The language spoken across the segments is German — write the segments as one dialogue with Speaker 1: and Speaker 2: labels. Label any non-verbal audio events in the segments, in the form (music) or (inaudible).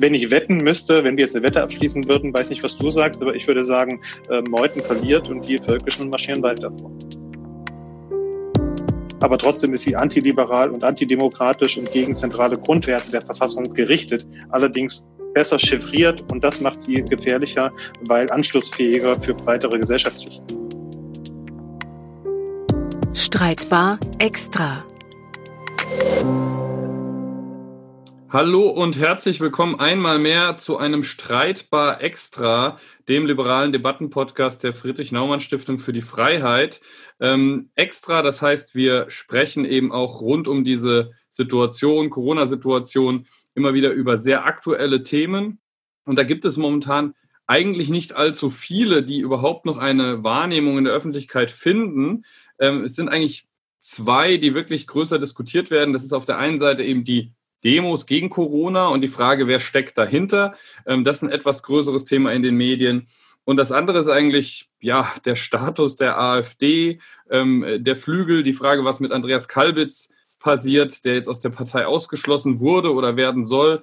Speaker 1: wenn ich wetten müsste, wenn wir jetzt eine Wette abschließen würden, weiß nicht, was du sagst, aber ich würde sagen, äh, Meuthen verliert und die Völkischen marschieren weiter vor. Aber trotzdem ist sie antiliberal und antidemokratisch und gegen zentrale Grundwerte der Verfassung gerichtet. Allerdings besser chiffriert und das macht sie gefährlicher, weil anschlussfähiger für breitere Gesellschaftsschichten.
Speaker 2: Streitbar extra.
Speaker 3: Hallo und herzlich willkommen einmal mehr zu einem Streitbar Extra, dem liberalen Debattenpodcast der Friedrich-Naumann-Stiftung für die Freiheit. Ähm, extra, das heißt, wir sprechen eben auch rund um diese Situation, Corona-Situation, immer wieder über sehr aktuelle Themen. Und da gibt es momentan eigentlich nicht allzu viele, die überhaupt noch eine Wahrnehmung in der Öffentlichkeit finden. Ähm, es sind eigentlich zwei, die wirklich größer diskutiert werden. Das ist auf der einen Seite eben die Demos gegen Corona und die Frage, wer steckt dahinter. Ähm, das ist ein etwas größeres Thema in den Medien. Und das andere ist eigentlich ja der Status der AfD, ähm, der Flügel, die Frage, was mit Andreas Kalbitz passiert, der jetzt aus der Partei ausgeschlossen wurde oder werden soll.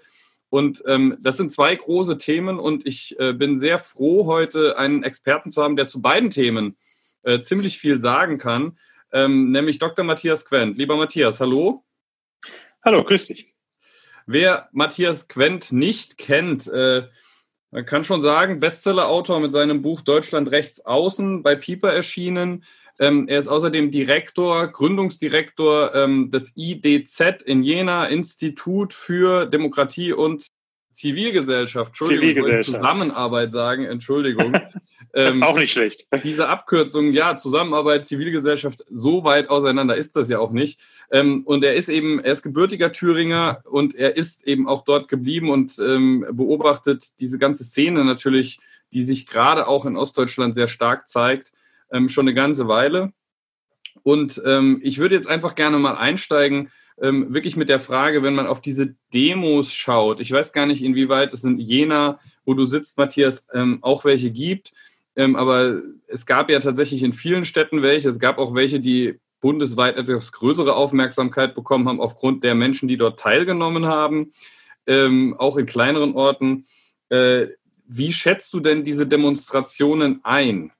Speaker 3: Und ähm, das sind zwei große Themen und ich äh, bin sehr froh, heute einen Experten zu haben, der zu beiden Themen äh, ziemlich viel sagen kann, ähm, nämlich Dr. Matthias Quent. Lieber Matthias, hallo.
Speaker 1: Hallo, grüß dich.
Speaker 3: Wer Matthias Quent nicht kennt, äh, man kann schon sagen, Bestsellerautor mit seinem Buch Deutschland rechts außen bei Pieper erschienen. Ähm, er ist außerdem Direktor, Gründungsdirektor ähm, des IDZ in Jena, Institut für Demokratie und Zivilgesellschaft, Entschuldigung,
Speaker 1: Zivilgesellschaft.
Speaker 3: Zusammenarbeit sagen, Entschuldigung. (laughs)
Speaker 1: ähm, auch nicht schlecht.
Speaker 3: Diese Abkürzung, ja, Zusammenarbeit, Zivilgesellschaft, so weit auseinander ist das ja auch nicht. Ähm, und er ist eben, er ist gebürtiger Thüringer und er ist eben auch dort geblieben und ähm, beobachtet diese ganze Szene natürlich, die sich gerade auch in Ostdeutschland sehr stark zeigt, ähm, schon eine ganze Weile. Und ähm, ich würde jetzt einfach gerne mal einsteigen, ähm, wirklich mit der Frage, wenn man auf diese Demos schaut, ich weiß gar nicht, inwieweit es in Jena, wo du sitzt, Matthias, ähm, auch welche gibt, ähm, aber es gab ja tatsächlich in vielen Städten welche. Es gab auch welche, die bundesweit etwas größere Aufmerksamkeit bekommen haben aufgrund der Menschen, die dort teilgenommen haben, ähm, auch in kleineren Orten. Äh, wie schätzt du denn diese Demonstrationen ein?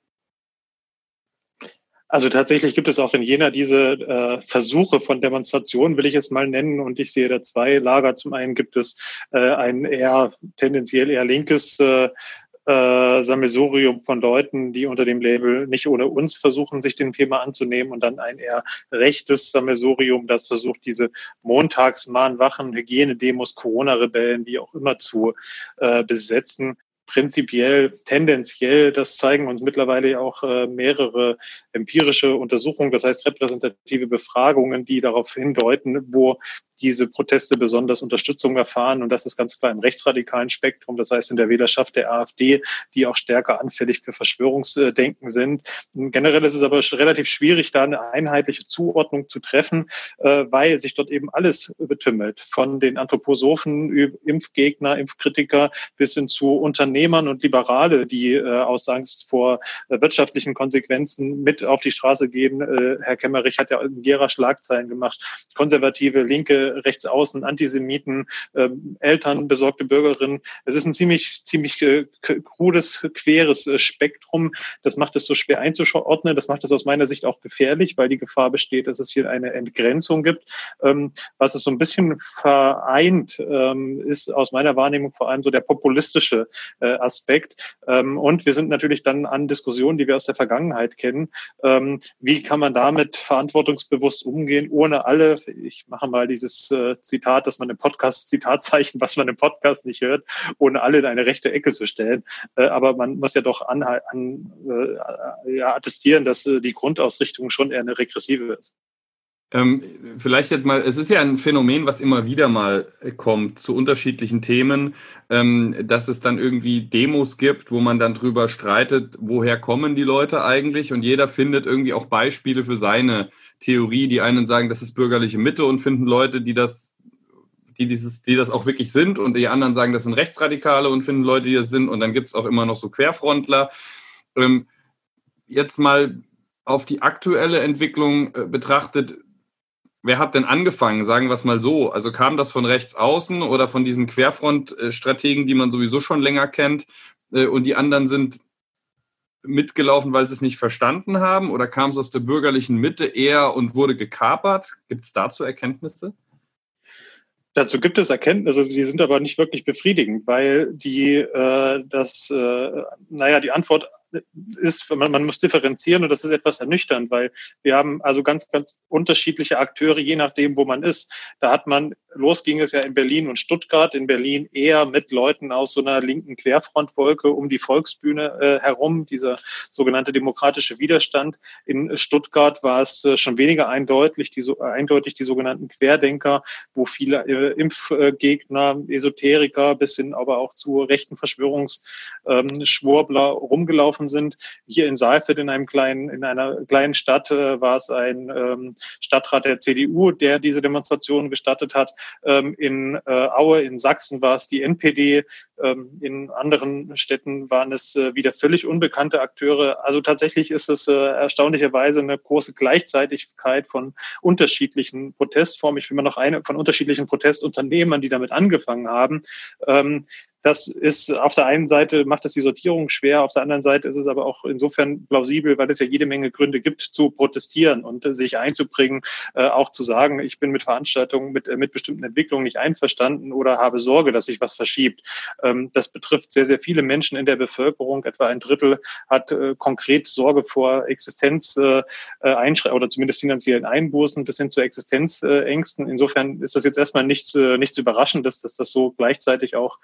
Speaker 1: Also tatsächlich gibt es auch in Jena diese äh, Versuche von Demonstrationen, will ich es mal nennen. Und ich sehe da zwei Lager. Zum einen gibt es äh, ein eher tendenziell eher linkes äh, äh, Sammelsurium von Leuten, die unter dem Label nicht ohne uns versuchen, sich dem Thema anzunehmen und dann ein eher rechtes Sammelsurium, das versucht, diese Montagsmahnwachen, Hygienedemos, Corona-Rebellen, wie auch immer zu äh, besetzen prinzipiell, tendenziell, das zeigen uns mittlerweile auch äh, mehrere empirische Untersuchungen, das heißt repräsentative Befragungen, die darauf hindeuten, wo diese Proteste besonders Unterstützung erfahren. Und das ist ganz klar im rechtsradikalen Spektrum, das heißt in der Wählerschaft der AfD, die auch stärker anfällig für Verschwörungsdenken sind. Generell ist es aber relativ schwierig, da eine einheitliche Zuordnung zu treffen, äh, weil sich dort eben alles betümmelt. Von den Anthroposophen, Impfgegner, Impfkritiker bis hin zu Unternehmern und Liberale, die äh, aus Angst vor äh, wirtschaftlichen Konsequenzen mit auf die Straße gehen. Herr Kemmerich hat ja in Gera Schlagzeilen gemacht. Konservative, linke Rechtsaußen, Antisemiten, äh, Eltern, besorgte Bürgerinnen. Es ist ein ziemlich, ziemlich äh, krudes, queres äh, Spektrum. Das macht es so schwer einzuordnen. Das macht es aus meiner Sicht auch gefährlich, weil die Gefahr besteht, dass es hier eine Entgrenzung gibt. Ähm, was es so ein bisschen vereint, ähm, ist aus meiner Wahrnehmung vor allem so der populistische äh, Aspekt. Ähm, und wir sind natürlich dann an Diskussionen, die wir aus der Vergangenheit kennen. Ähm, wie kann man damit verantwortungsbewusst umgehen, ohne alle, ich mache mal dieses dieses äh, Zitat, dass man im Podcast (laughs) Zitatzeichen, was man im Podcast nicht hört, ohne alle in eine rechte Ecke zu stellen. Äh, aber man muss ja doch an, an, äh, ja, attestieren, dass äh, die Grundausrichtung schon eher eine regressive ist.
Speaker 3: Ähm, vielleicht jetzt mal, es ist ja ein Phänomen, was immer wieder mal kommt zu unterschiedlichen Themen, ähm, dass es dann irgendwie Demos gibt, wo man dann drüber streitet, woher kommen die Leute eigentlich und jeder findet irgendwie auch Beispiele für seine Theorie. Die einen sagen, das ist bürgerliche Mitte und finden Leute, die das, die dieses, die das auch wirklich sind und die anderen sagen, das sind Rechtsradikale und finden Leute, die das sind und dann gibt es auch immer noch so Querfrontler. Ähm, jetzt mal auf die aktuelle Entwicklung äh, betrachtet, wer hat denn angefangen, sagen wir es mal so? Also kam das von rechts außen oder von diesen Querfrontstrategen, die man sowieso schon länger kennt, äh, und die anderen sind mitgelaufen, weil sie es nicht verstanden haben? Oder kam es aus der bürgerlichen Mitte eher und wurde gekapert? Gibt es dazu Erkenntnisse?
Speaker 1: Dazu gibt es Erkenntnisse, die sind aber nicht wirklich befriedigend, weil die äh, das, äh, naja, die Antwort ist, man, man muss differenzieren und das ist etwas ernüchternd, weil wir haben also ganz, ganz unterschiedliche Akteure, je nachdem, wo man ist. Da hat man, los ging es ja in Berlin und Stuttgart, in Berlin eher mit Leuten aus so einer linken Querfrontwolke um die Volksbühne äh, herum, dieser sogenannte demokratische Widerstand. In Stuttgart war es äh, schon weniger eindeutig, die, so, eindeutig die sogenannten Querdenker, wo viele äh, Impfgegner, Esoteriker bis hin aber auch zu rechten Verschwörungsschwurbler rumgelaufen gelaufen sind. Hier in Saalfeld in einem kleinen, in einer kleinen Stadt äh, war es ein ähm, Stadtrat der CDU, der diese Demonstration gestattet hat. Ähm, in äh, Aue in Sachsen war es die NPD. Ähm, in anderen Städten waren es äh, wieder völlig unbekannte Akteure. Also tatsächlich ist es äh, erstaunlicherweise eine große Gleichzeitigkeit von unterschiedlichen Protestformen. Ich will mal noch eine von unterschiedlichen Protestesunternehmern, die damit angefangen haben. Ähm, das ist auf der einen Seite macht es die Sortierung schwer, auf der anderen Seite ist es aber auch insofern plausibel, weil es ja jede Menge Gründe gibt, zu protestieren und sich einzubringen, äh, auch zu sagen, ich bin mit Veranstaltungen, mit, äh, mit bestimmten Entwicklungen nicht einverstanden oder habe Sorge, dass sich was verschiebt. Ähm, das betrifft sehr, sehr viele Menschen in der Bevölkerung. Etwa ein Drittel hat äh, konkret Sorge vor Existenz oder zumindest finanziellen Einbußen bis hin zu Existenzängsten. Insofern ist das jetzt erstmal nichts, nichts Überraschendes, dass das so gleichzeitig auch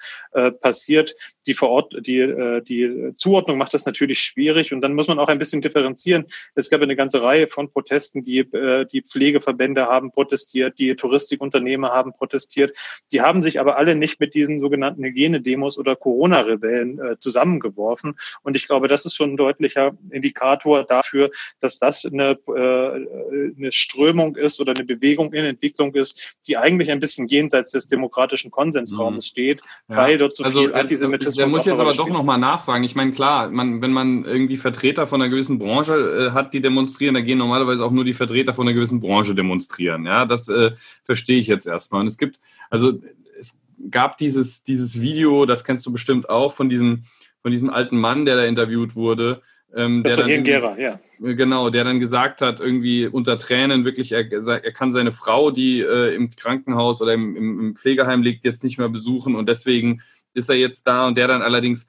Speaker 1: äh, passiert. Die, Verort die, äh, die Zuordnung macht das natürlich schwierig und dann muss man auch ein bisschen differenzieren. Es gab eine ganze Reihe von Protesten, die, äh, die Pflegeverbände haben protestiert, die Touristikunternehmer haben protestiert. Die haben sich aber alle nicht mit diesen sogenannten Hygienedemos oder Corona-Rebellen äh, zusammengeworfen. Und ich glaube, das ist schon ein deutlicher Indikator dafür, dass das eine, äh, eine Strömung ist oder eine Bewegung in Entwicklung ist, die eigentlich ein bisschen jenseits des demokratischen Konsensraumes mhm. steht, ja. weil dort so
Speaker 3: also, viel Antisemitismus. Der muss jetzt aber doch nochmal nachfragen. Ich meine, klar, man, wenn man irgendwie Vertreter von einer gewissen Branche äh, hat, die demonstrieren, da gehen normalerweise auch nur die Vertreter von einer gewissen Branche demonstrieren. Ja, das äh, verstehe ich jetzt erstmal. Und es gibt, also es gab dieses, dieses Video, das kennst du bestimmt auch, von diesem, von diesem alten Mann, der da interviewt wurde.
Speaker 1: Ähm,
Speaker 3: der
Speaker 1: dann, Gera, ja.
Speaker 3: Genau, der dann gesagt hat, irgendwie unter Tränen wirklich, er, er kann seine Frau, die äh, im Krankenhaus oder im, im, Pflegeheim liegt, jetzt nicht mehr besuchen und deswegen ist er jetzt da und der dann allerdings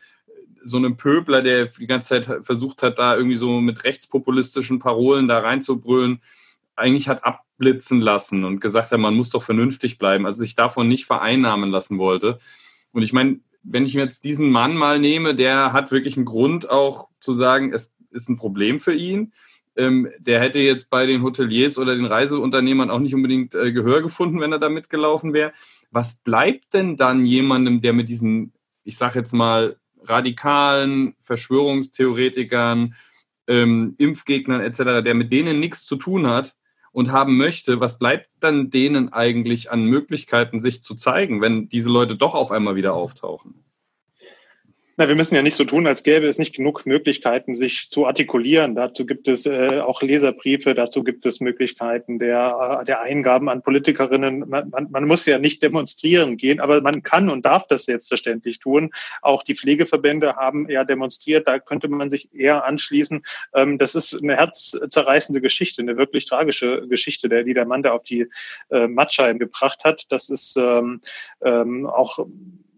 Speaker 3: so einem Pöbler, der die ganze Zeit versucht hat, da irgendwie so mit rechtspopulistischen Parolen da reinzubrüllen, eigentlich hat abblitzen lassen und gesagt hat, man muss doch vernünftig bleiben, also sich davon nicht vereinnahmen lassen wollte. Und ich meine, wenn ich jetzt diesen Mann mal nehme, der hat wirklich einen Grund auch zu sagen, es ist ein Problem für ihn. Ähm, der hätte jetzt bei den Hoteliers oder den Reiseunternehmern auch nicht unbedingt äh, Gehör gefunden, wenn er da mitgelaufen wäre. Was bleibt denn dann jemandem, der mit diesen, ich sage jetzt mal, radikalen Verschwörungstheoretikern, ähm, Impfgegnern etc., der mit denen nichts zu tun hat und haben möchte, was bleibt dann denen eigentlich an Möglichkeiten, sich zu zeigen, wenn diese Leute doch auf einmal wieder auftauchen?
Speaker 1: Na, wir müssen ja nicht so tun, als gäbe es nicht genug Möglichkeiten, sich zu artikulieren. Dazu gibt es äh, auch Leserbriefe, dazu gibt es Möglichkeiten der, äh, der Eingaben an Politikerinnen. Man, man, man, muss ja nicht demonstrieren gehen, aber man kann und darf das selbstverständlich tun. Auch die Pflegeverbände haben ja demonstriert, da könnte man sich eher anschließen. Ähm, das ist eine herzzerreißende Geschichte, eine wirklich tragische Geschichte, der, die der Mann da auf die äh, Matschheim gebracht hat. Das ist ähm, ähm, auch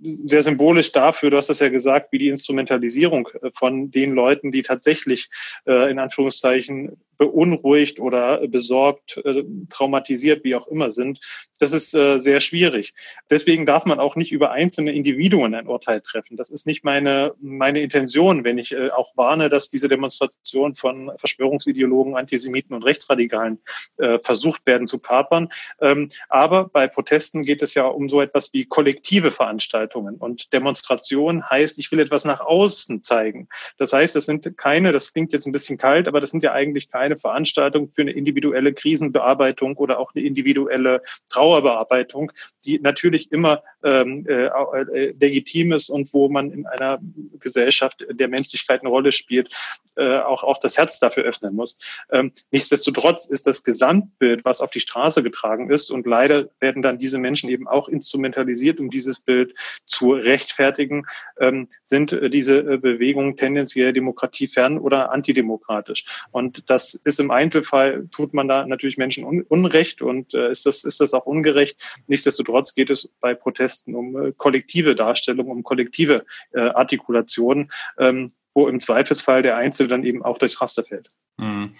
Speaker 1: sehr symbolisch dafür, du hast das ja gesagt, wie die Instrumentalisierung äh, von den Leuten, die tatsächlich äh, in Anführungszeichen beunruhigt oder besorgt, äh, traumatisiert, wie auch immer sind, das ist äh, sehr schwierig. Deswegen darf man auch nicht über einzelne Individuen ein Urteil treffen. Das ist nicht meine, meine Intention, wenn ich äh, auch warne, dass diese Demonstration von Verschwörungsideologen, Antisemiten und Rechtsradikalen äh, versucht werden zu kapern. Ähm, aber bei Protesten geht es ja um so etwas wie kollektive Veranstaltungen. Und Demonstration heißt, ich will etwas nach außen zeigen. Das heißt, es sind keine, das klingt jetzt ein bisschen kalt, aber das sind ja eigentlich keine eine Veranstaltung für eine individuelle Krisenbearbeitung oder auch eine individuelle Trauerbearbeitung, die natürlich immer ähm, äh, äh, legitim ist und wo man in einer Gesellschaft der Menschlichkeit eine Rolle spielt, äh, auch, auch das Herz dafür öffnen muss. Ähm, nichtsdestotrotz ist das Gesamtbild, was auf die Straße getragen ist, und leider werden dann diese Menschen eben auch instrumentalisiert, um dieses Bild zu rechtfertigen, ähm, sind äh, diese äh, Bewegungen tendenziell demokratiefern oder antidemokratisch. Und das ist im Einzelfall, tut man da natürlich Menschen un Unrecht und äh, ist, das, ist das auch ungerecht. Nichtsdestotrotz geht es bei Protesten um äh, kollektive Darstellung, um kollektive äh, Artikulationen. Ähm, wo im Zweifelsfall der Einzelne dann eben auch durchs Raster fällt.
Speaker 3: Mhm.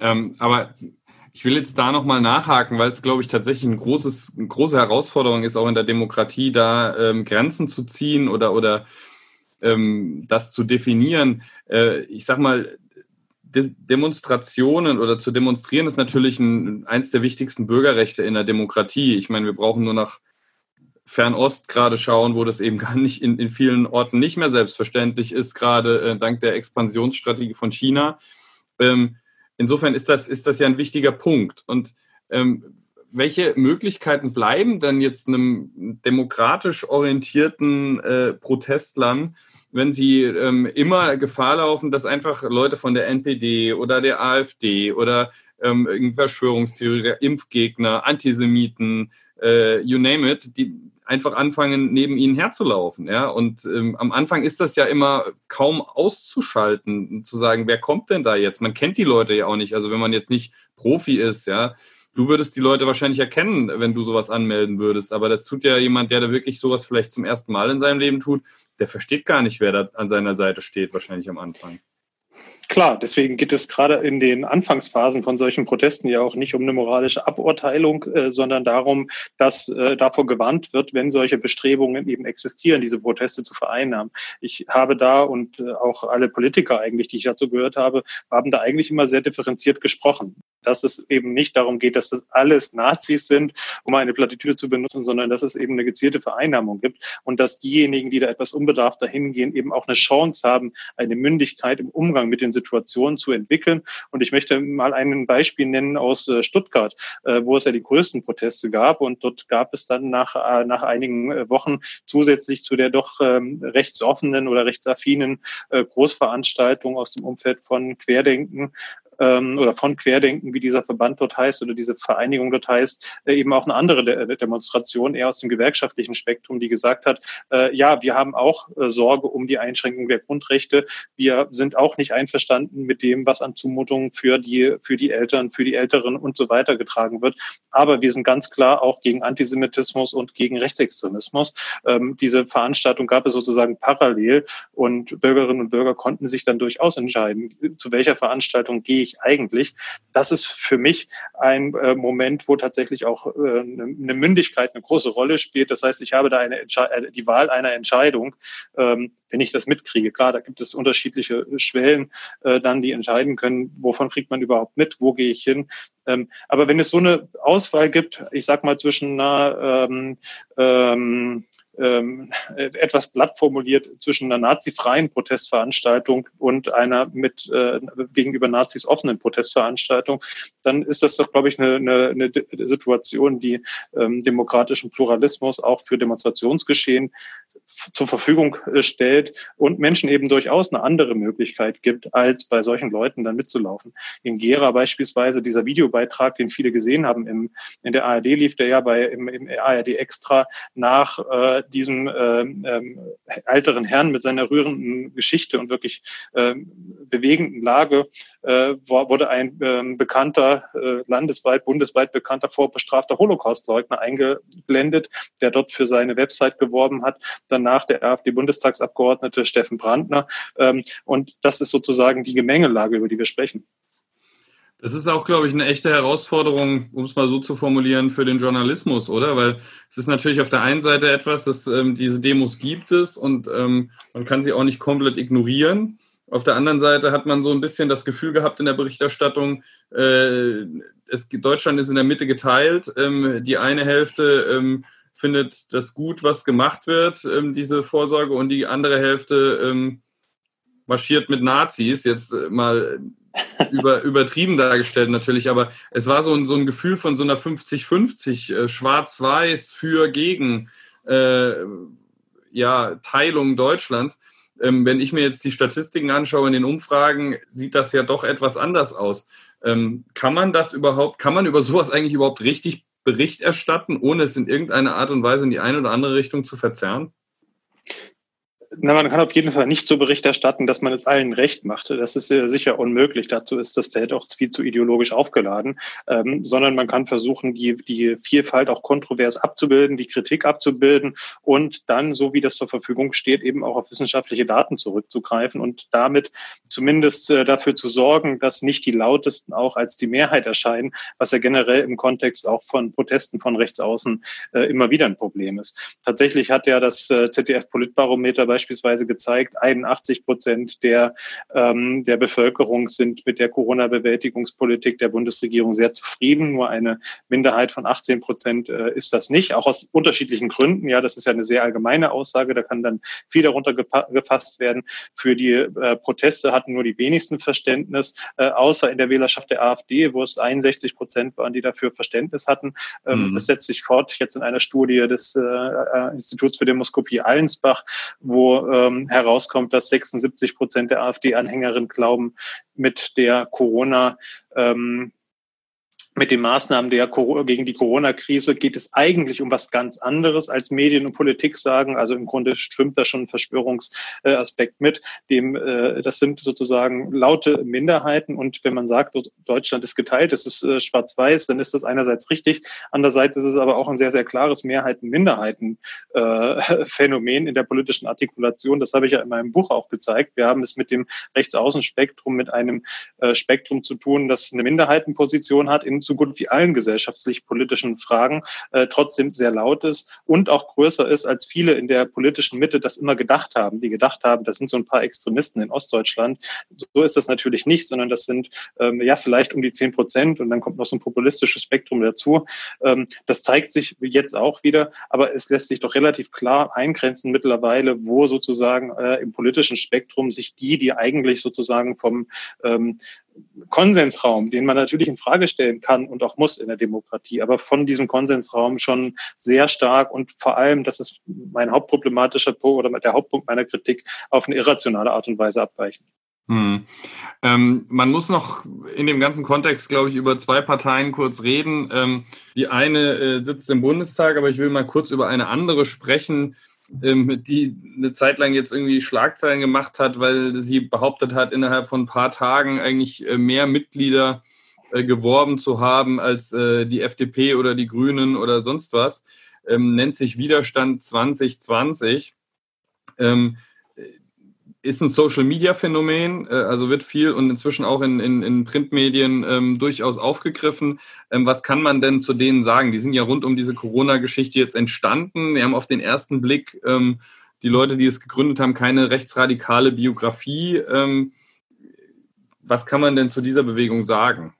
Speaker 3: Ähm, aber ich will jetzt da nochmal nachhaken, weil es, glaube ich, tatsächlich ein großes, eine große Herausforderung ist, auch in der Demokratie, da ähm, Grenzen zu ziehen oder, oder ähm, das zu definieren. Äh, ich sag mal, Demonstrationen oder zu demonstrieren ist natürlich ein, eins der wichtigsten Bürgerrechte in der Demokratie. Ich meine, wir brauchen nur nach Fernost gerade schauen, wo das eben (laughs) gar nicht in, in vielen Orten nicht mehr selbstverständlich ist, gerade äh, dank der Expansionsstrategie von China. Ähm, insofern ist das, ist das ja ein wichtiger Punkt. Und ähm, welche Möglichkeiten bleiben denn jetzt einem demokratisch orientierten äh, Protestlern, wenn sie ähm, immer Gefahr laufen, dass einfach Leute von der NPD oder der AfD oder ähm, Verschwörungstheoretiker, Impfgegner, Antisemiten, äh, you name it, die einfach anfangen, neben ihnen herzulaufen. Ja? Und ähm, am Anfang ist das ja immer kaum auszuschalten, zu sagen, wer kommt denn da jetzt? Man kennt die Leute ja auch nicht. Also wenn man jetzt nicht Profi ist, ja, du würdest die Leute wahrscheinlich erkennen, wenn du sowas anmelden würdest. Aber das tut ja jemand, der da wirklich sowas vielleicht zum ersten Mal in seinem Leben tut, der versteht gar nicht, wer da an seiner Seite steht, wahrscheinlich am Anfang.
Speaker 1: Klar, deswegen geht es gerade in den Anfangsphasen von solchen Protesten ja auch nicht um eine moralische Aburteilung, äh, sondern darum, dass äh, davor gewarnt wird, wenn solche Bestrebungen eben existieren, diese Proteste zu vereinnahmen. Ich habe da und äh, auch alle Politiker eigentlich, die ich dazu gehört habe, haben da eigentlich immer sehr differenziert gesprochen dass es eben nicht darum geht, dass das alles Nazis sind, um eine Plattitüde zu benutzen, sondern dass es eben eine gezielte Vereinnahmung gibt und dass diejenigen, die da etwas unbedarft dahingehen, eben auch eine Chance haben, eine Mündigkeit im Umgang mit den Situationen zu entwickeln. Und ich möchte mal ein Beispiel nennen aus äh, Stuttgart, äh, wo es ja die größten Proteste gab und dort gab es dann nach, äh, nach einigen Wochen zusätzlich zu der doch ähm, rechtsoffenen oder rechtsaffinen Großveranstaltung aus dem Umfeld von Querdenken ähm, oder von Querdenken, wie dieser Verband dort heißt oder diese Vereinigung dort heißt, äh, eben auch eine andere De Demonstration, eher aus dem gewerkschaftlichen Spektrum, die gesagt hat, äh, ja, wir haben auch äh, Sorge um die Einschränkung der Grundrechte. Wir sind auch nicht einverstanden mit dem, was an Zumutungen für die, für die Eltern, für die Älteren und so weiter getragen wird. Aber wir sind ganz klar auch gegen Antisemitismus und gegen Rechtsextremismus. Ähm, diese Veranstaltung gab es sozusagen parallel und Bürgerinnen und Bürger konnten sich dann durchaus entscheiden, zu welcher Veranstaltung gehe ich ich eigentlich? Das ist für mich ein äh, Moment, wo tatsächlich auch äh, eine Mündigkeit eine große Rolle spielt. Das heißt, ich habe da eine äh, die Wahl einer Entscheidung, ähm, wenn ich das mitkriege. Klar, da gibt es unterschiedliche Schwellen, äh, dann die entscheiden können, wovon kriegt man überhaupt mit, wo gehe ich hin. Ähm, aber wenn es so eine Auswahl gibt, ich sag mal zwischen einer ähm, ähm, ähm, etwas blatt formuliert zwischen einer nazifreien Protestveranstaltung und einer mit äh, gegenüber Nazis offenen Protestveranstaltung, dann ist das doch, glaube ich, eine, eine, eine Situation, die ähm, demokratischen Pluralismus auch für Demonstrationsgeschehen zur Verfügung äh, stellt und Menschen eben durchaus eine andere Möglichkeit gibt, als bei solchen Leuten dann mitzulaufen. In Gera beispielsweise dieser Videobeitrag, den viele gesehen haben, im, in der ARD lief der ja bei im, im ARD extra nach äh, diesem äh, ähm, älteren Herrn mit seiner rührenden Geschichte und wirklich äh, bewegenden Lage äh, wurde ein äh, bekannter, äh, landesweit, bundesweit bekannter vorbestrafter Holocaustleugner eingeblendet, der dort für seine Website geworben hat. Danach der AfD-Bundestagsabgeordnete Steffen Brandner. Ähm, und das ist sozusagen die Gemengelage, über die wir sprechen.
Speaker 3: Das ist auch, glaube ich, eine echte Herausforderung, um es mal so zu formulieren, für den Journalismus, oder? Weil es ist natürlich auf der einen Seite etwas, dass ähm, diese Demos gibt es und ähm, man kann sie auch nicht komplett ignorieren. Auf der anderen Seite hat man so ein bisschen das Gefühl gehabt in der Berichterstattung, äh, es, Deutschland ist in der Mitte geteilt. Ähm, die eine Hälfte ähm, findet das gut, was gemacht wird, ähm, diese Vorsorge, und die andere Hälfte ähm, marschiert mit Nazis. Jetzt äh, mal (laughs) über, übertrieben dargestellt natürlich, aber es war so ein, so ein Gefühl von so einer 50-50, äh, schwarz-weiß für gegen. äh, ja, Teilung Deutschlands. Ähm, wenn ich mir jetzt die Statistiken anschaue in den Umfragen, sieht das ja doch etwas anders aus. Ähm, kann man das überhaupt, kann man über sowas eigentlich überhaupt richtig Bericht erstatten, ohne es in irgendeiner Art und Weise in die eine oder andere Richtung zu verzerren?
Speaker 1: Na, man kann auf jeden Fall nicht so Bericht erstatten, dass man es allen recht macht. Das ist äh, sicher unmöglich. Dazu ist das Feld auch viel zu ideologisch aufgeladen, ähm, sondern man kann versuchen, die, die Vielfalt auch kontrovers abzubilden, die Kritik abzubilden und dann, so wie das zur Verfügung steht, eben auch auf wissenschaftliche Daten zurückzugreifen und damit zumindest äh, dafür zu sorgen, dass nicht die lautesten auch als die Mehrheit erscheinen, was ja generell im Kontext auch von Protesten von rechts außen äh, immer wieder ein Problem ist. Tatsächlich hat ja das äh, ZDF-Politbarometer bei beispielsweise gezeigt, 81 Prozent der, ähm, der Bevölkerung sind mit der Corona-Bewältigungspolitik der Bundesregierung sehr zufrieden. Nur eine Minderheit von 18 Prozent äh, ist das nicht, auch aus unterschiedlichen Gründen. Ja, das ist ja eine sehr allgemeine Aussage. Da kann dann viel darunter gefasst werden. Für die äh, Proteste hatten nur die wenigsten Verständnis, äh, außer in der Wählerschaft der AfD, wo es 61 Prozent waren, die dafür Verständnis hatten. Ähm, mhm. Das setzt sich fort jetzt in einer Studie des äh, äh Instituts für Demoskopie Allensbach, wo ähm, herauskommt, dass 76 Prozent der AfD-Anhängerinnen glauben, mit der Corona ähm, mit den Maßnahmen der gegen die Corona-Krise geht es eigentlich um was ganz anderes, als Medien und Politik sagen. Also im Grunde schwimmt da schon ein Verschwörungsaspekt mit. Dem, äh, das sind sozusagen laute Minderheiten. Und wenn man sagt, Deutschland ist geteilt, es ist äh, schwarz-weiß, dann ist das einerseits richtig. Andererseits ist es aber auch ein sehr, sehr klares Mehrheiten-Minderheiten-Phänomen (laughs) in der politischen Artikulation. Das habe ich ja in meinem Buch auch gezeigt. Wir haben es mit dem Rechtsaußenspektrum, mit einem äh, Spektrum zu tun, das eine Minderheitenposition hat in so gut wie allen gesellschaftlich-politischen Fragen äh, trotzdem sehr laut ist und auch größer ist, als viele in der politischen Mitte das immer gedacht haben, die gedacht haben, das sind so ein paar Extremisten in Ostdeutschland. So ist das natürlich nicht, sondern das sind ähm, ja vielleicht um die zehn Prozent und dann kommt noch so ein populistisches Spektrum dazu. Ähm, das zeigt sich jetzt auch wieder, aber es lässt sich doch relativ klar eingrenzen mittlerweile, wo sozusagen äh, im politischen Spektrum sich die, die eigentlich sozusagen vom ähm, Konsensraum, den man natürlich in Frage stellen kann und auch muss in der Demokratie, aber von diesem Konsensraum schon sehr stark und vor allem, das ist mein hauptproblematischer Punkt oder der Hauptpunkt meiner Kritik, auf eine irrationale Art und Weise abweichen.
Speaker 3: Hm. Ähm, man muss noch in dem ganzen Kontext, glaube ich, über zwei Parteien kurz reden. Ähm, die eine äh, sitzt im Bundestag, aber ich will mal kurz über eine andere sprechen, ähm, die eine Zeit lang jetzt irgendwie Schlagzeilen gemacht hat, weil sie behauptet hat, innerhalb von ein paar Tagen eigentlich äh, mehr Mitglieder äh, geworben zu haben als äh, die FDP oder die Grünen oder sonst was, ähm, nennt sich Widerstand 2020 ist ein Social-Media-Phänomen, äh, also wird viel und inzwischen auch in, in, in Printmedien ähm, durchaus aufgegriffen. Ähm, was kann man denn zu denen sagen? Die sind ja rund um diese Corona-Geschichte jetzt entstanden. Die haben auf den ersten Blick ähm, die Leute, die es gegründet haben, keine rechtsradikale Biografie. Ähm, was kann man denn zu dieser Bewegung sagen?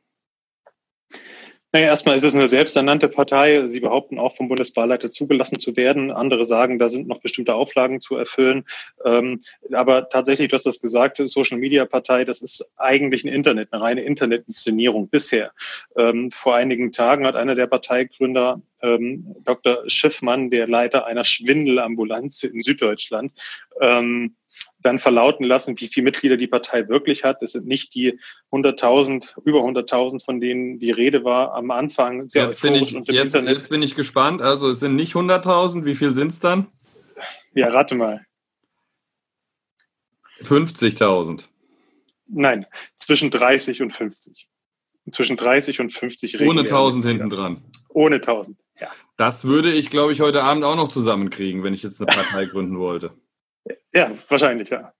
Speaker 1: Naja, erstmal ist es eine selbsternannte Partei. Sie behaupten auch vom Bundeswahlleiter zugelassen zu werden. Andere sagen, da sind noch bestimmte Auflagen zu erfüllen. Ähm, aber tatsächlich, du hast das gesagt, Social Media Partei, das ist eigentlich ein Internet, eine reine Internetinszenierung bisher. Ähm, vor einigen Tagen hat einer der Parteigründer ähm, Dr. Schiffmann, der Leiter einer Schwindelambulanz in Süddeutschland, dann verlauten lassen, wie viele Mitglieder die Partei wirklich hat. Das sind nicht die 100.000, über 100.000, von denen die Rede war am Anfang.
Speaker 3: Sehr jetzt, bin ich, jetzt, jetzt bin ich gespannt. Also es sind nicht 100.000. Wie viel sind es dann?
Speaker 1: Ja, rate mal.
Speaker 3: 50.000.
Speaker 1: Nein, zwischen 30 und 50. Zwischen 30 und 50
Speaker 3: Ohne 1000 hinten dran.
Speaker 1: Ohne 1000, ja.
Speaker 3: Das würde ich, glaube ich, heute Abend auch noch zusammenkriegen, wenn ich jetzt eine Partei (laughs) gründen wollte.
Speaker 1: Ja, wahrscheinlich, ja.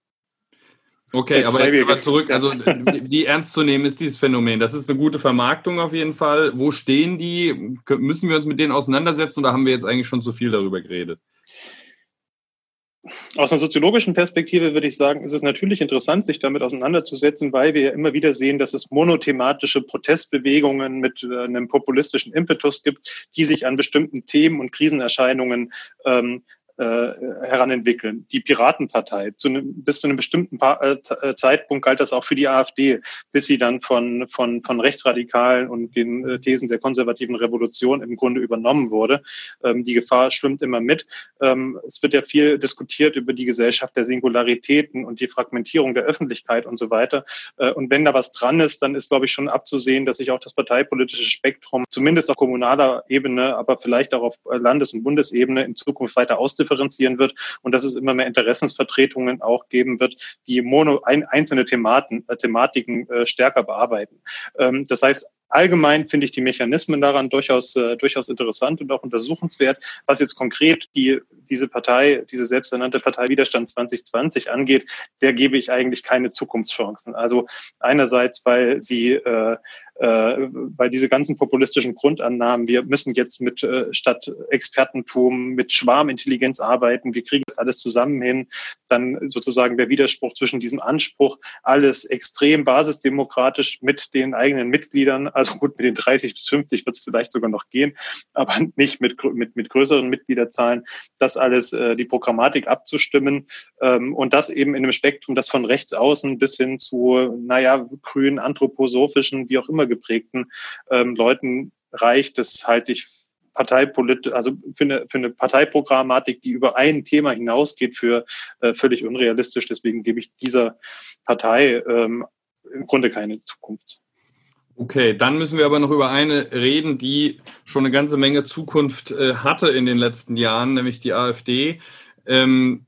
Speaker 3: Okay, aber, jetzt aber zurück, also (laughs) wie ernst zu nehmen ist dieses Phänomen? Das ist eine gute Vermarktung auf jeden Fall. Wo stehen die? Müssen wir uns mit denen auseinandersetzen oder haben wir jetzt eigentlich schon zu viel darüber geredet?
Speaker 1: Aus einer soziologischen Perspektive würde ich sagen, ist es natürlich interessant, sich damit auseinanderzusetzen, weil wir ja immer wieder sehen, dass es monothematische Protestbewegungen mit äh, einem populistischen Impetus gibt, die sich an bestimmten Themen und Krisenerscheinungen ähm, äh, heranentwickeln. Die Piratenpartei, zu einem, bis zu einem bestimmten pa äh, äh, Zeitpunkt galt das auch für die AfD, bis sie dann von, von, von Rechtsradikalen und den äh, Thesen der konservativen Revolution im Grunde übernommen wurde. Ähm, die Gefahr schwimmt immer mit. Ähm, es wird ja viel diskutiert über die Gesellschaft der Singularitäten und die Fragmentierung der Öffentlichkeit und so weiter. Äh, und wenn da was dran ist, dann ist, glaube ich, schon abzusehen, dass sich auch das parteipolitische Spektrum zumindest auf kommunaler Ebene, aber vielleicht auch auf Landes- und Bundesebene in Zukunft weiter ausdifferenzieren wird und dass es immer mehr Interessensvertretungen auch geben wird, die mono ein, einzelne Thematen, äh, Thematiken äh, stärker bearbeiten. Ähm, das heißt, Allgemein finde ich die Mechanismen daran durchaus, äh, durchaus interessant und auch untersuchenswert. Was jetzt konkret die, diese Partei, diese selbsternannte Partei Widerstand 2020 angeht, der gebe ich eigentlich keine Zukunftschancen. Also einerseits, weil sie äh, äh, weil diese ganzen populistischen Grundannahmen, wir müssen jetzt mit äh, statt Expertentum, mit Schwarmintelligenz arbeiten, wir kriegen das alles zusammen hin, dann sozusagen der Widerspruch zwischen diesem Anspruch, alles extrem basisdemokratisch mit den eigenen Mitgliedern, also gut, mit den 30 bis 50 wird es vielleicht sogar noch gehen, aber nicht mit, mit, mit größeren Mitgliederzahlen, das alles, äh, die Programmatik abzustimmen ähm, und das eben in einem Spektrum, das von rechts außen bis hin zu, naja, grün, anthroposophischen, wie auch immer geprägten ähm, Leuten reicht. Das halte ich parteipolit, also für eine, für eine Parteiprogrammatik, die über ein Thema hinausgeht, für äh, völlig unrealistisch. Deswegen gebe ich dieser Partei ähm, im Grunde keine Zukunft.
Speaker 3: Okay, dann müssen wir aber noch über eine reden, die schon eine ganze Menge Zukunft äh, hatte in den letzten Jahren, nämlich die AfD, ähm,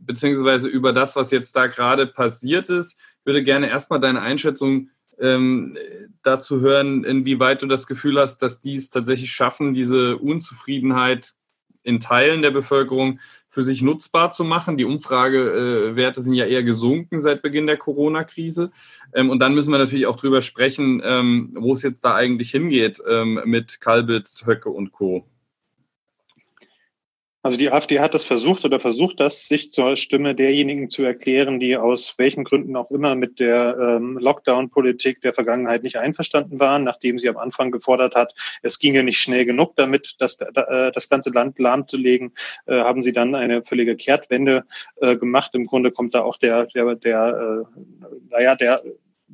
Speaker 3: beziehungsweise über das, was jetzt da gerade passiert ist. Ich würde gerne erstmal deine Einschätzung ähm, dazu hören, inwieweit du das Gefühl hast, dass die es tatsächlich schaffen, diese Unzufriedenheit in Teilen der Bevölkerung für sich nutzbar zu machen. Die Umfragewerte sind ja eher gesunken seit Beginn der Corona-Krise. Ähm, und dann müssen wir natürlich auch drüber sprechen, ähm, wo es jetzt da eigentlich hingeht ähm, mit Kalbitz, Höcke und Co.
Speaker 1: Also die AfD hat das versucht oder versucht das, sich zur Stimme derjenigen zu erklären, die aus welchen Gründen auch immer mit der ähm, Lockdown-Politik der Vergangenheit nicht einverstanden waren, nachdem sie am Anfang gefordert hat, es ginge nicht schnell genug damit, das, äh, das ganze Land lahmzulegen, äh, haben sie dann eine völlige Kehrtwende äh, gemacht. Im Grunde kommt da auch der, der, der äh, naja, der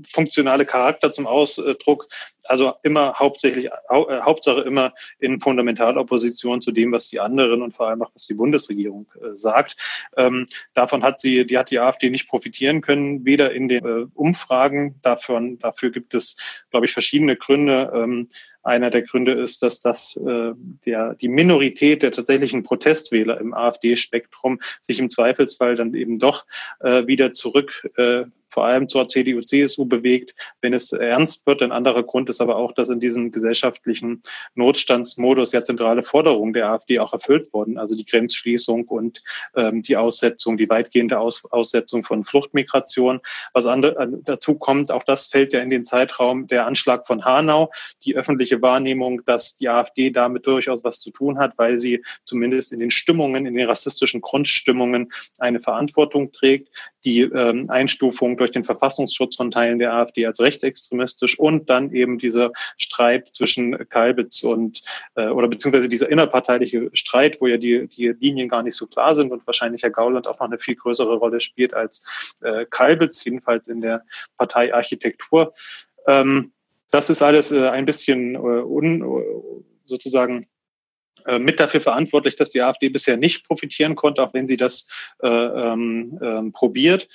Speaker 1: funktionale Charakter zum Ausdruck. Also immer hauptsächlich, hau, äh, Hauptsache immer in Fundamentalopposition zu dem, was die anderen und vor allem auch was die Bundesregierung äh, sagt. Ähm, davon hat sie, die hat die AfD nicht profitieren können, weder in den äh, Umfragen. Davon, dafür gibt es, glaube ich, verschiedene Gründe. Ähm, einer der Gründe ist, dass das äh, der, die Minorität der tatsächlichen Protestwähler im AfD-Spektrum sich im Zweifelsfall dann eben doch äh, wieder zurück äh, vor allem zur CDU, CSU bewegt, wenn es ernst wird. Ein anderer Grund ist aber auch, dass in diesem gesellschaftlichen Notstandsmodus ja zentrale Forderungen der AfD auch erfüllt wurden. Also die Grenzschließung und ähm, die Aussetzung, die weitgehende Aus Aussetzung von Fluchtmigration. Was andere, dazu kommt, auch das fällt ja in den Zeitraum der Anschlag von Hanau, die öffentliche Wahrnehmung, dass die AfD damit durchaus was zu tun hat, weil sie zumindest in den Stimmungen, in den rassistischen Grundstimmungen eine Verantwortung trägt die ähm, Einstufung durch den Verfassungsschutz von Teilen der AfD als rechtsextremistisch und dann eben dieser Streit zwischen Kalbitz und äh, oder beziehungsweise dieser innerparteiliche Streit, wo ja die, die Linien gar nicht so klar sind und wahrscheinlich Herr Gauland auch noch eine viel größere Rolle spielt als äh, Kalbitz, jedenfalls in der Parteiarchitektur. Ähm, das ist alles äh, ein bisschen äh, un, sozusagen äh, mit dafür verantwortlich, dass die AfD bisher nicht profitieren konnte, auch wenn sie das äh, ähm, ähm, probiert.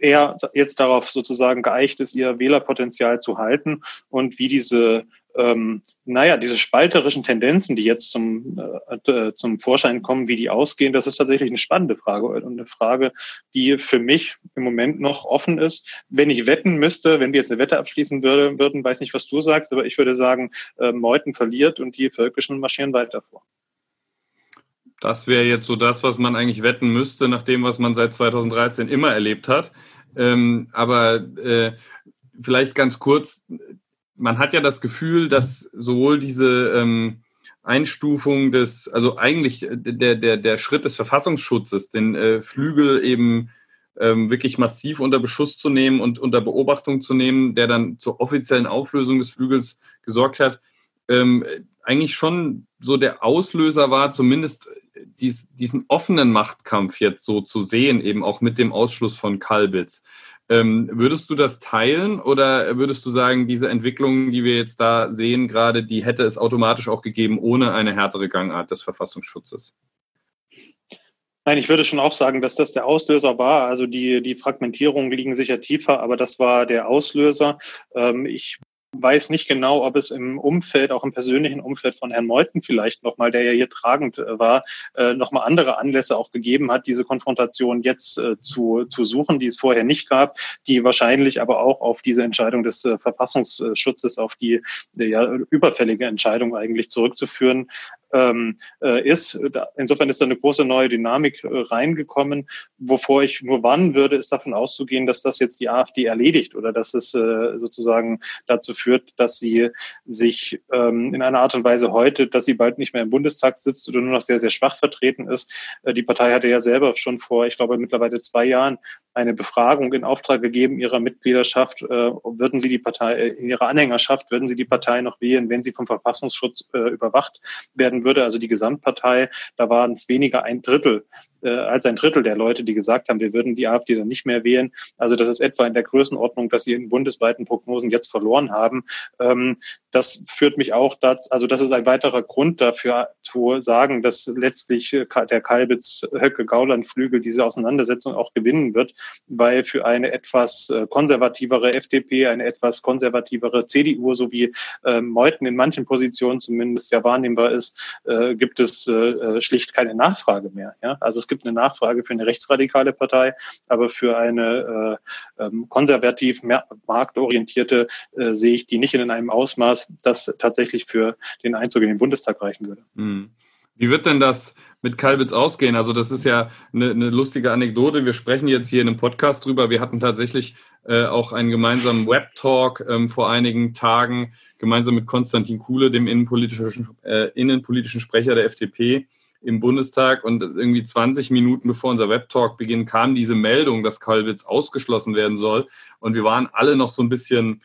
Speaker 1: Er jetzt darauf sozusagen geeicht ist, ihr Wählerpotenzial zu halten und wie diese ähm, naja, diese spalterischen Tendenzen, die jetzt zum, äh, zum Vorschein kommen, wie die ausgehen, das ist tatsächlich eine spannende Frage und eine Frage, die für mich im Moment noch offen ist. Wenn ich wetten müsste, wenn wir jetzt eine Wette abschließen würde, würden, weiß nicht, was du sagst, aber ich würde sagen, äh, Meuthen verliert und die Völkischen marschieren weiter vor.
Speaker 3: Das wäre jetzt so das, was man eigentlich wetten müsste, nach dem, was man seit 2013 immer erlebt hat. Ähm, aber äh, vielleicht ganz kurz, man hat ja das Gefühl, dass sowohl diese ähm, Einstufung des, also eigentlich der, der, der Schritt des Verfassungsschutzes, den äh, Flügel eben ähm, wirklich massiv unter Beschuss zu nehmen und unter Beobachtung zu nehmen, der dann zur offiziellen Auflösung des Flügels gesorgt hat, ähm, eigentlich schon so der Auslöser war, zumindest dies, diesen offenen Machtkampf jetzt so zu sehen, eben auch mit dem Ausschluss von Kalbitz. Ähm, würdest du das teilen oder würdest du sagen, diese Entwicklung, die wir jetzt da sehen, gerade die hätte es automatisch auch gegeben ohne eine härtere Gangart des Verfassungsschutzes?
Speaker 1: Nein, ich würde schon auch sagen, dass das der Auslöser war. Also die, die Fragmentierungen liegen sicher tiefer, aber das war der Auslöser. Ähm, ich weiß nicht genau, ob es im Umfeld, auch im persönlichen Umfeld von Herrn Meuthen vielleicht nochmal, der ja hier tragend äh, war, äh, nochmal andere Anlässe auch gegeben hat, diese Konfrontation jetzt äh, zu, zu suchen, die es vorher nicht gab, die wahrscheinlich aber auch auf diese Entscheidung des Verfassungsschutzes, auf die ja, überfällige Entscheidung eigentlich zurückzuführen ähm, äh, ist. Insofern ist da eine große neue Dynamik äh, reingekommen. Wovor ich nur warnen würde, ist davon auszugehen, dass das jetzt die AfD erledigt oder dass es äh, sozusagen dazu führt, dass sie sich ähm, in einer Art und Weise heute, dass sie bald nicht mehr im Bundestag sitzt oder nur noch sehr, sehr schwach vertreten ist. Äh, die Partei hatte ja selber schon vor, ich glaube, mittlerweile zwei Jahren eine Befragung in Auftrag gegeben ihrer Mitgliedschaft. Äh, würden Sie die Partei, äh, in ihrer Anhängerschaft, würden Sie die Partei noch wählen, wenn sie vom Verfassungsschutz äh, überwacht werden würde, also die Gesamtpartei, da waren es weniger ein Drittel als ein Drittel der Leute, die gesagt haben, wir würden die AfD dann nicht mehr wählen. Also das ist etwa in der Größenordnung, dass sie in bundesweiten Prognosen jetzt verloren haben. Ähm, das führt mich auch dazu, also das ist ein weiterer Grund dafür zu sagen, dass letztlich der Kalbitz-Höcke-Gauland-Flügel diese Auseinandersetzung auch gewinnen wird, weil für eine etwas äh, konservativere FDP, eine etwas konservativere CDU sowie äh, Meuthen in manchen Positionen zumindest ja wahrnehmbar ist, äh, gibt es äh, äh schlicht keine Nachfrage mehr. Ja? Also es gibt eine Nachfrage für eine rechtsradikale Partei, aber für eine äh, ähm, konservativ marktorientierte äh, sehe ich die nicht in einem Ausmaß, das, tatsächlich für den Einzug in den Bundestag reichen würde.
Speaker 3: Hm. Wie wird denn das mit Kalbitz ausgehen? Also das ist ja eine, eine, lustige Anekdote. Wir sprechen jetzt hier in einem Podcast drüber. Wir hatten tatsächlich äh, auch einen gemeinsamen Web-Talk ähm, vor einigen Tagen, gemeinsam mit Konstantin Kuhle, dem innenpolitischen, äh, innenpolitischen Sprecher der FDP im Bundestag. Und irgendwie 20 Minuten bevor unser Web-Talk beginnt, kam diese Meldung, dass Kalbitz ausgeschlossen werden soll. Und wir waren alle noch so ein bisschen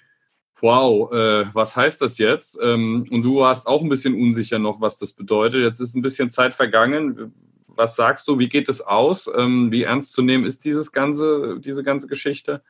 Speaker 3: wow, äh, was heißt das jetzt? Ähm, und du warst auch ein bisschen unsicher noch, was das bedeutet. Jetzt ist ein bisschen Zeit vergangen. Was sagst du? Wie geht es aus? Ähm, wie ernst zu nehmen ist dieses ganze, diese ganze Geschichte?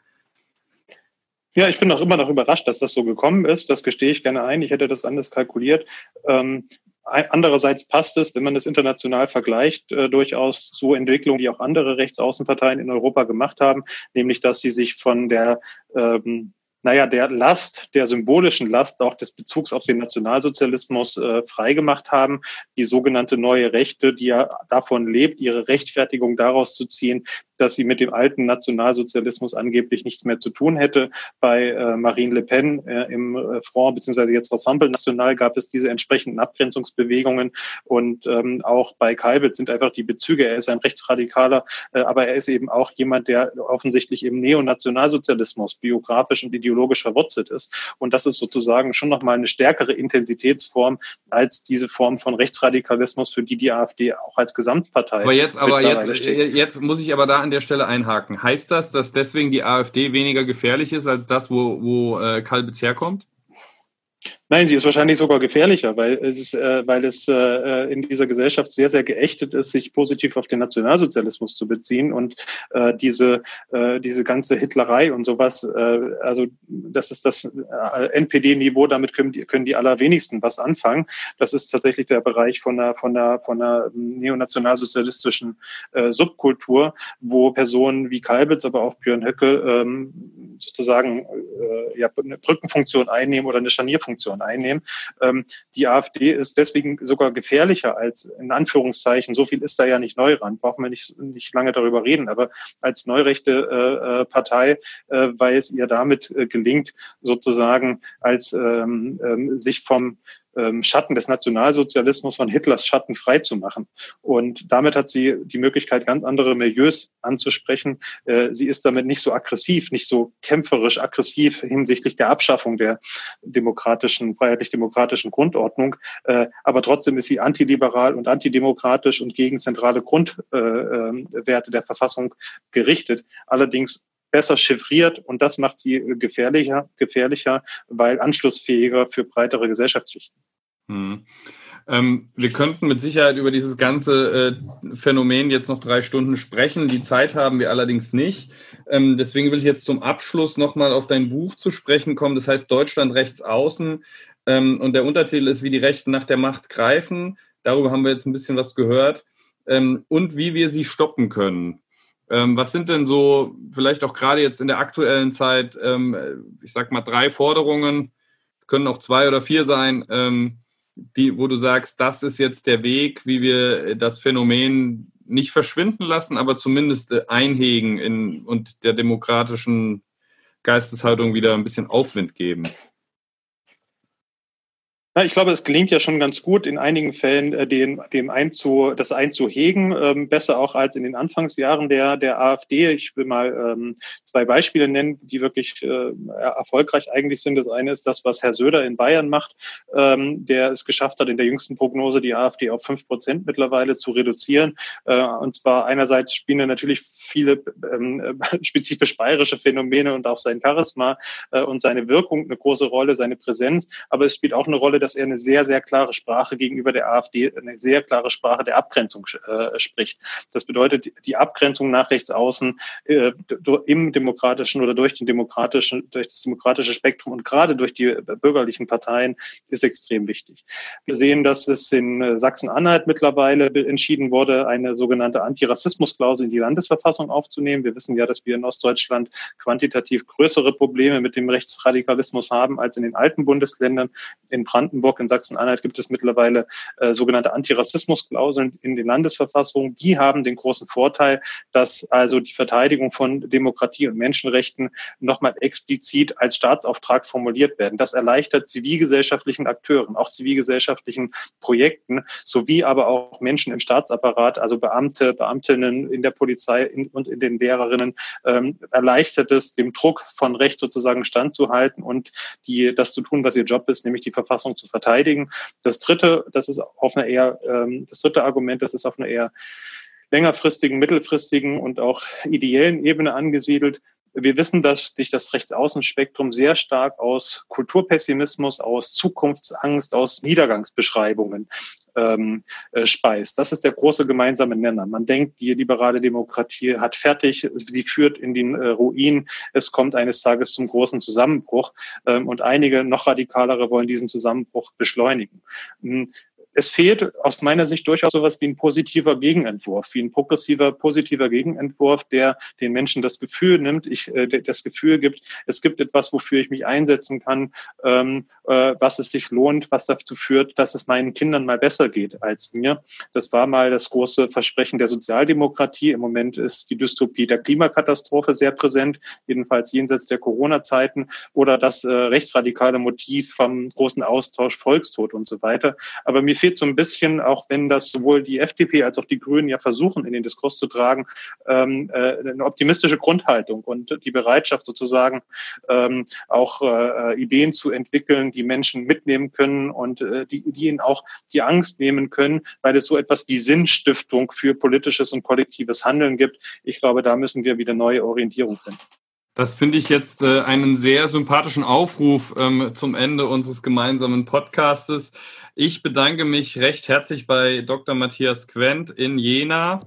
Speaker 1: Ja, ich bin auch immer noch überrascht, dass das so gekommen ist. Das gestehe ich gerne ein. Ich hätte das anders kalkuliert. Ähm, Andererseits passt es, wenn man das international vergleicht, äh, durchaus zu Entwicklungen, die auch andere Rechtsaußenparteien in Europa gemacht haben, nämlich dass sie sich von der ähm, naja, der Last, der symbolischen Last auch des Bezugs auf den Nationalsozialismus äh, freigemacht haben, die sogenannte neue Rechte, die ja davon lebt, ihre Rechtfertigung daraus zu ziehen, dass sie mit dem alten Nationalsozialismus angeblich nichts mehr zu tun hätte. Bei äh, Marine Le Pen äh, im äh, Front beziehungsweise jetzt Rassemblement National gab es diese entsprechenden Abgrenzungsbewegungen und ähm, auch bei Kalbitz sind einfach die Bezüge. Er ist ein Rechtsradikaler, äh, aber er ist eben auch jemand, der offensichtlich im Neonationalsozialismus biografisch und ideologisch verwurzelt ist. Und das ist sozusagen schon nochmal eine stärkere Intensitätsform als diese Form von Rechtsradikalismus, für die die AfD auch als Gesamtpartei.
Speaker 3: Aber jetzt, aber jetzt, jetzt muss ich aber da an der Stelle einhaken. Heißt das, dass deswegen die AfD weniger gefährlich ist als das, wo, wo äh, Kalbitz herkommt?
Speaker 1: Nein, sie ist wahrscheinlich sogar gefährlicher, weil es, äh, weil es äh, in dieser Gesellschaft sehr, sehr geächtet ist, sich positiv auf den Nationalsozialismus zu beziehen und äh, diese, äh, diese ganze Hitlerei und sowas, äh, also das ist das äh, NPD-Niveau, damit können die, können die allerwenigsten was anfangen. Das ist tatsächlich der Bereich von einer, von einer, von einer neonationalsozialistischen äh, Subkultur, wo Personen wie Kalbitz, aber auch Björn Höcke ähm, sozusagen äh, ja, eine Brückenfunktion einnehmen oder eine Scharnierfunktion einnehmen. Ähm, die AfD ist deswegen sogar gefährlicher als in Anführungszeichen, so viel ist da ja nicht Neurand, brauchen wir nicht, nicht lange darüber reden, aber als neurechte äh, äh Partei, äh, weil es ihr damit äh, gelingt, sozusagen als ähm, ähm, sich vom Schatten des Nationalsozialismus von Hitlers Schatten freizumachen. Und damit hat sie die Möglichkeit, ganz andere Milieus anzusprechen. Äh, sie ist damit nicht so aggressiv, nicht so kämpferisch aggressiv hinsichtlich der Abschaffung der demokratischen, freiheitlich-demokratischen Grundordnung. Äh, aber trotzdem ist sie antiliberal und antidemokratisch und gegen zentrale Grundwerte der Verfassung gerichtet. Allerdings besser chiffriert und das macht sie gefährlicher, gefährlicher, weil anschlussfähiger für breitere Gesellschaftsschichten.
Speaker 3: Hm. Ähm, wir könnten mit Sicherheit über dieses ganze äh, Phänomen jetzt noch drei Stunden sprechen. Die Zeit haben wir allerdings nicht. Ähm, deswegen will ich jetzt zum Abschluss nochmal auf dein Buch zu sprechen kommen. Das heißt Deutschland rechts außen. Ähm, und der Untertitel ist, wie die Rechten nach der Macht greifen. Darüber haben wir jetzt ein bisschen was gehört. Ähm, und wie wir sie stoppen können. Ähm, was sind denn so, vielleicht auch gerade jetzt in der aktuellen Zeit, ähm, ich sag mal, drei Forderungen, können auch zwei oder vier sein, ähm, die, wo du sagst, das ist jetzt der Weg, wie wir das Phänomen nicht verschwinden lassen, aber zumindest äh, einhegen in, und der demokratischen Geisteshaltung wieder ein bisschen Aufwind geben?
Speaker 1: Na, ich glaube, es gelingt ja schon ganz gut, in einigen Fällen äh, den, dem einzu, das einzuhegen, ähm, besser auch als in den Anfangsjahren der, der AfD. Ich will mal ähm, zwei Beispiele nennen, die wirklich äh, erfolgreich eigentlich sind. Das eine ist das, was Herr Söder in Bayern macht, ähm, der es geschafft hat, in der jüngsten Prognose die AfD auf fünf Prozent mittlerweile zu reduzieren. Äh, und zwar einerseits spielen natürlich viele ähm, (laughs) spezifisch bayerische Phänomene und auch sein Charisma äh, und seine Wirkung eine große Rolle, seine Präsenz, aber es spielt auch eine Rolle, dass er eine sehr, sehr klare Sprache gegenüber der AfD, eine sehr klare Sprache der Abgrenzung äh, spricht. Das bedeutet, die Abgrenzung nach rechts außen äh, im demokratischen oder durch den demokratischen, durch das demokratische Spektrum und gerade durch die bürgerlichen Parteien ist extrem wichtig. Wir sehen, dass es in äh, Sachsen-Anhalt mittlerweile entschieden wurde, eine sogenannte Antirassismusklausel in die Landesverfassung aufzunehmen. Wir wissen ja, dass wir in Ostdeutschland quantitativ größere Probleme mit dem Rechtsradikalismus haben als in den alten Bundesländern. In Brandenburg Brandenburg, in Sachsen-Anhalt gibt es mittlerweile äh, sogenannte Antirassismusklauseln in den Landesverfassungen. Die haben den großen Vorteil, dass also die Verteidigung von Demokratie und Menschenrechten nochmal explizit als Staatsauftrag formuliert werden. Das erleichtert zivilgesellschaftlichen Akteuren, auch zivilgesellschaftlichen Projekten, sowie aber auch Menschen im Staatsapparat, also Beamte, Beamtinnen in der Polizei und in den Lehrerinnen, ähm, erleichtert es, dem Druck von Recht sozusagen standzuhalten und die, das zu tun, was ihr Job ist, nämlich die Verfassung zu zu verteidigen. Das dritte, das ist auf einer eher, ähm, das dritte Argument, das ist auf einer eher längerfristigen, mittelfristigen und auch ideellen Ebene angesiedelt. Wir wissen, dass sich das Rechtsaußenspektrum sehr stark aus Kulturpessimismus, aus Zukunftsangst, aus Niedergangsbeschreibungen ähm, äh, speist. Das ist der große gemeinsame Nenner. Man denkt, die liberale Demokratie hat fertig, sie führt in den äh, Ruin, es kommt eines Tages zum großen Zusammenbruch ähm, und einige noch radikalere wollen diesen Zusammenbruch beschleunigen. Es fehlt aus meiner Sicht durchaus sowas wie ein positiver Gegenentwurf, wie ein progressiver, positiver Gegenentwurf, der den Menschen das Gefühl nimmt, ich, äh, das Gefühl gibt, es gibt etwas, wofür ich mich einsetzen kann, ähm, äh, was es sich lohnt, was dazu führt, dass es meinen Kindern mal besser geht als mir. Das war mal das große Versprechen der Sozialdemokratie. Im Moment ist die Dystopie der Klimakatastrophe sehr präsent, jedenfalls jenseits der Corona-Zeiten oder das äh, rechtsradikale Motiv vom großen Austausch, Volkstod und so weiter. Aber mir fehlt so ein bisschen, auch wenn das sowohl die FDP als auch die Grünen ja versuchen, in den Diskurs zu tragen, ähm, äh, eine optimistische Grundhaltung und die Bereitschaft sozusagen ähm, auch äh, Ideen zu entwickeln, die Menschen mitnehmen können und äh, die, die ihnen auch die Angst nehmen können, weil es so etwas wie Sinnstiftung für politisches und kollektives Handeln gibt. Ich glaube, da müssen wir wieder neue Orientierung finden.
Speaker 3: Das finde ich jetzt äh, einen sehr sympathischen Aufruf ähm, zum Ende unseres gemeinsamen Podcastes. Ich bedanke mich recht herzlich bei Dr. Matthias Quent in Jena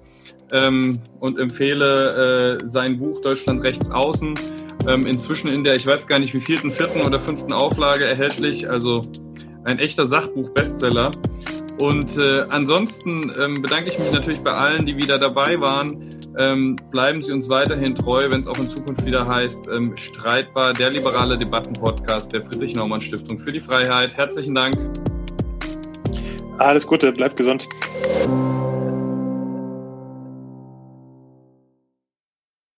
Speaker 3: ähm, und empfehle äh, sein Buch Deutschland rechts außen. Ähm, inzwischen in der, ich weiß gar nicht wie vierten, vierten oder fünften Auflage erhältlich. Also ein echter Sachbuch-Bestseller. Und äh, ansonsten ähm, bedanke ich mich natürlich bei allen, die wieder dabei waren. Ähm, bleiben Sie uns weiterhin treu, wenn es auch in Zukunft wieder heißt, ähm, streitbar, der liberale Debattenpodcast der Friedrich-Naumann-Stiftung für die Freiheit. Herzlichen Dank.
Speaker 1: Alles Gute, bleibt gesund.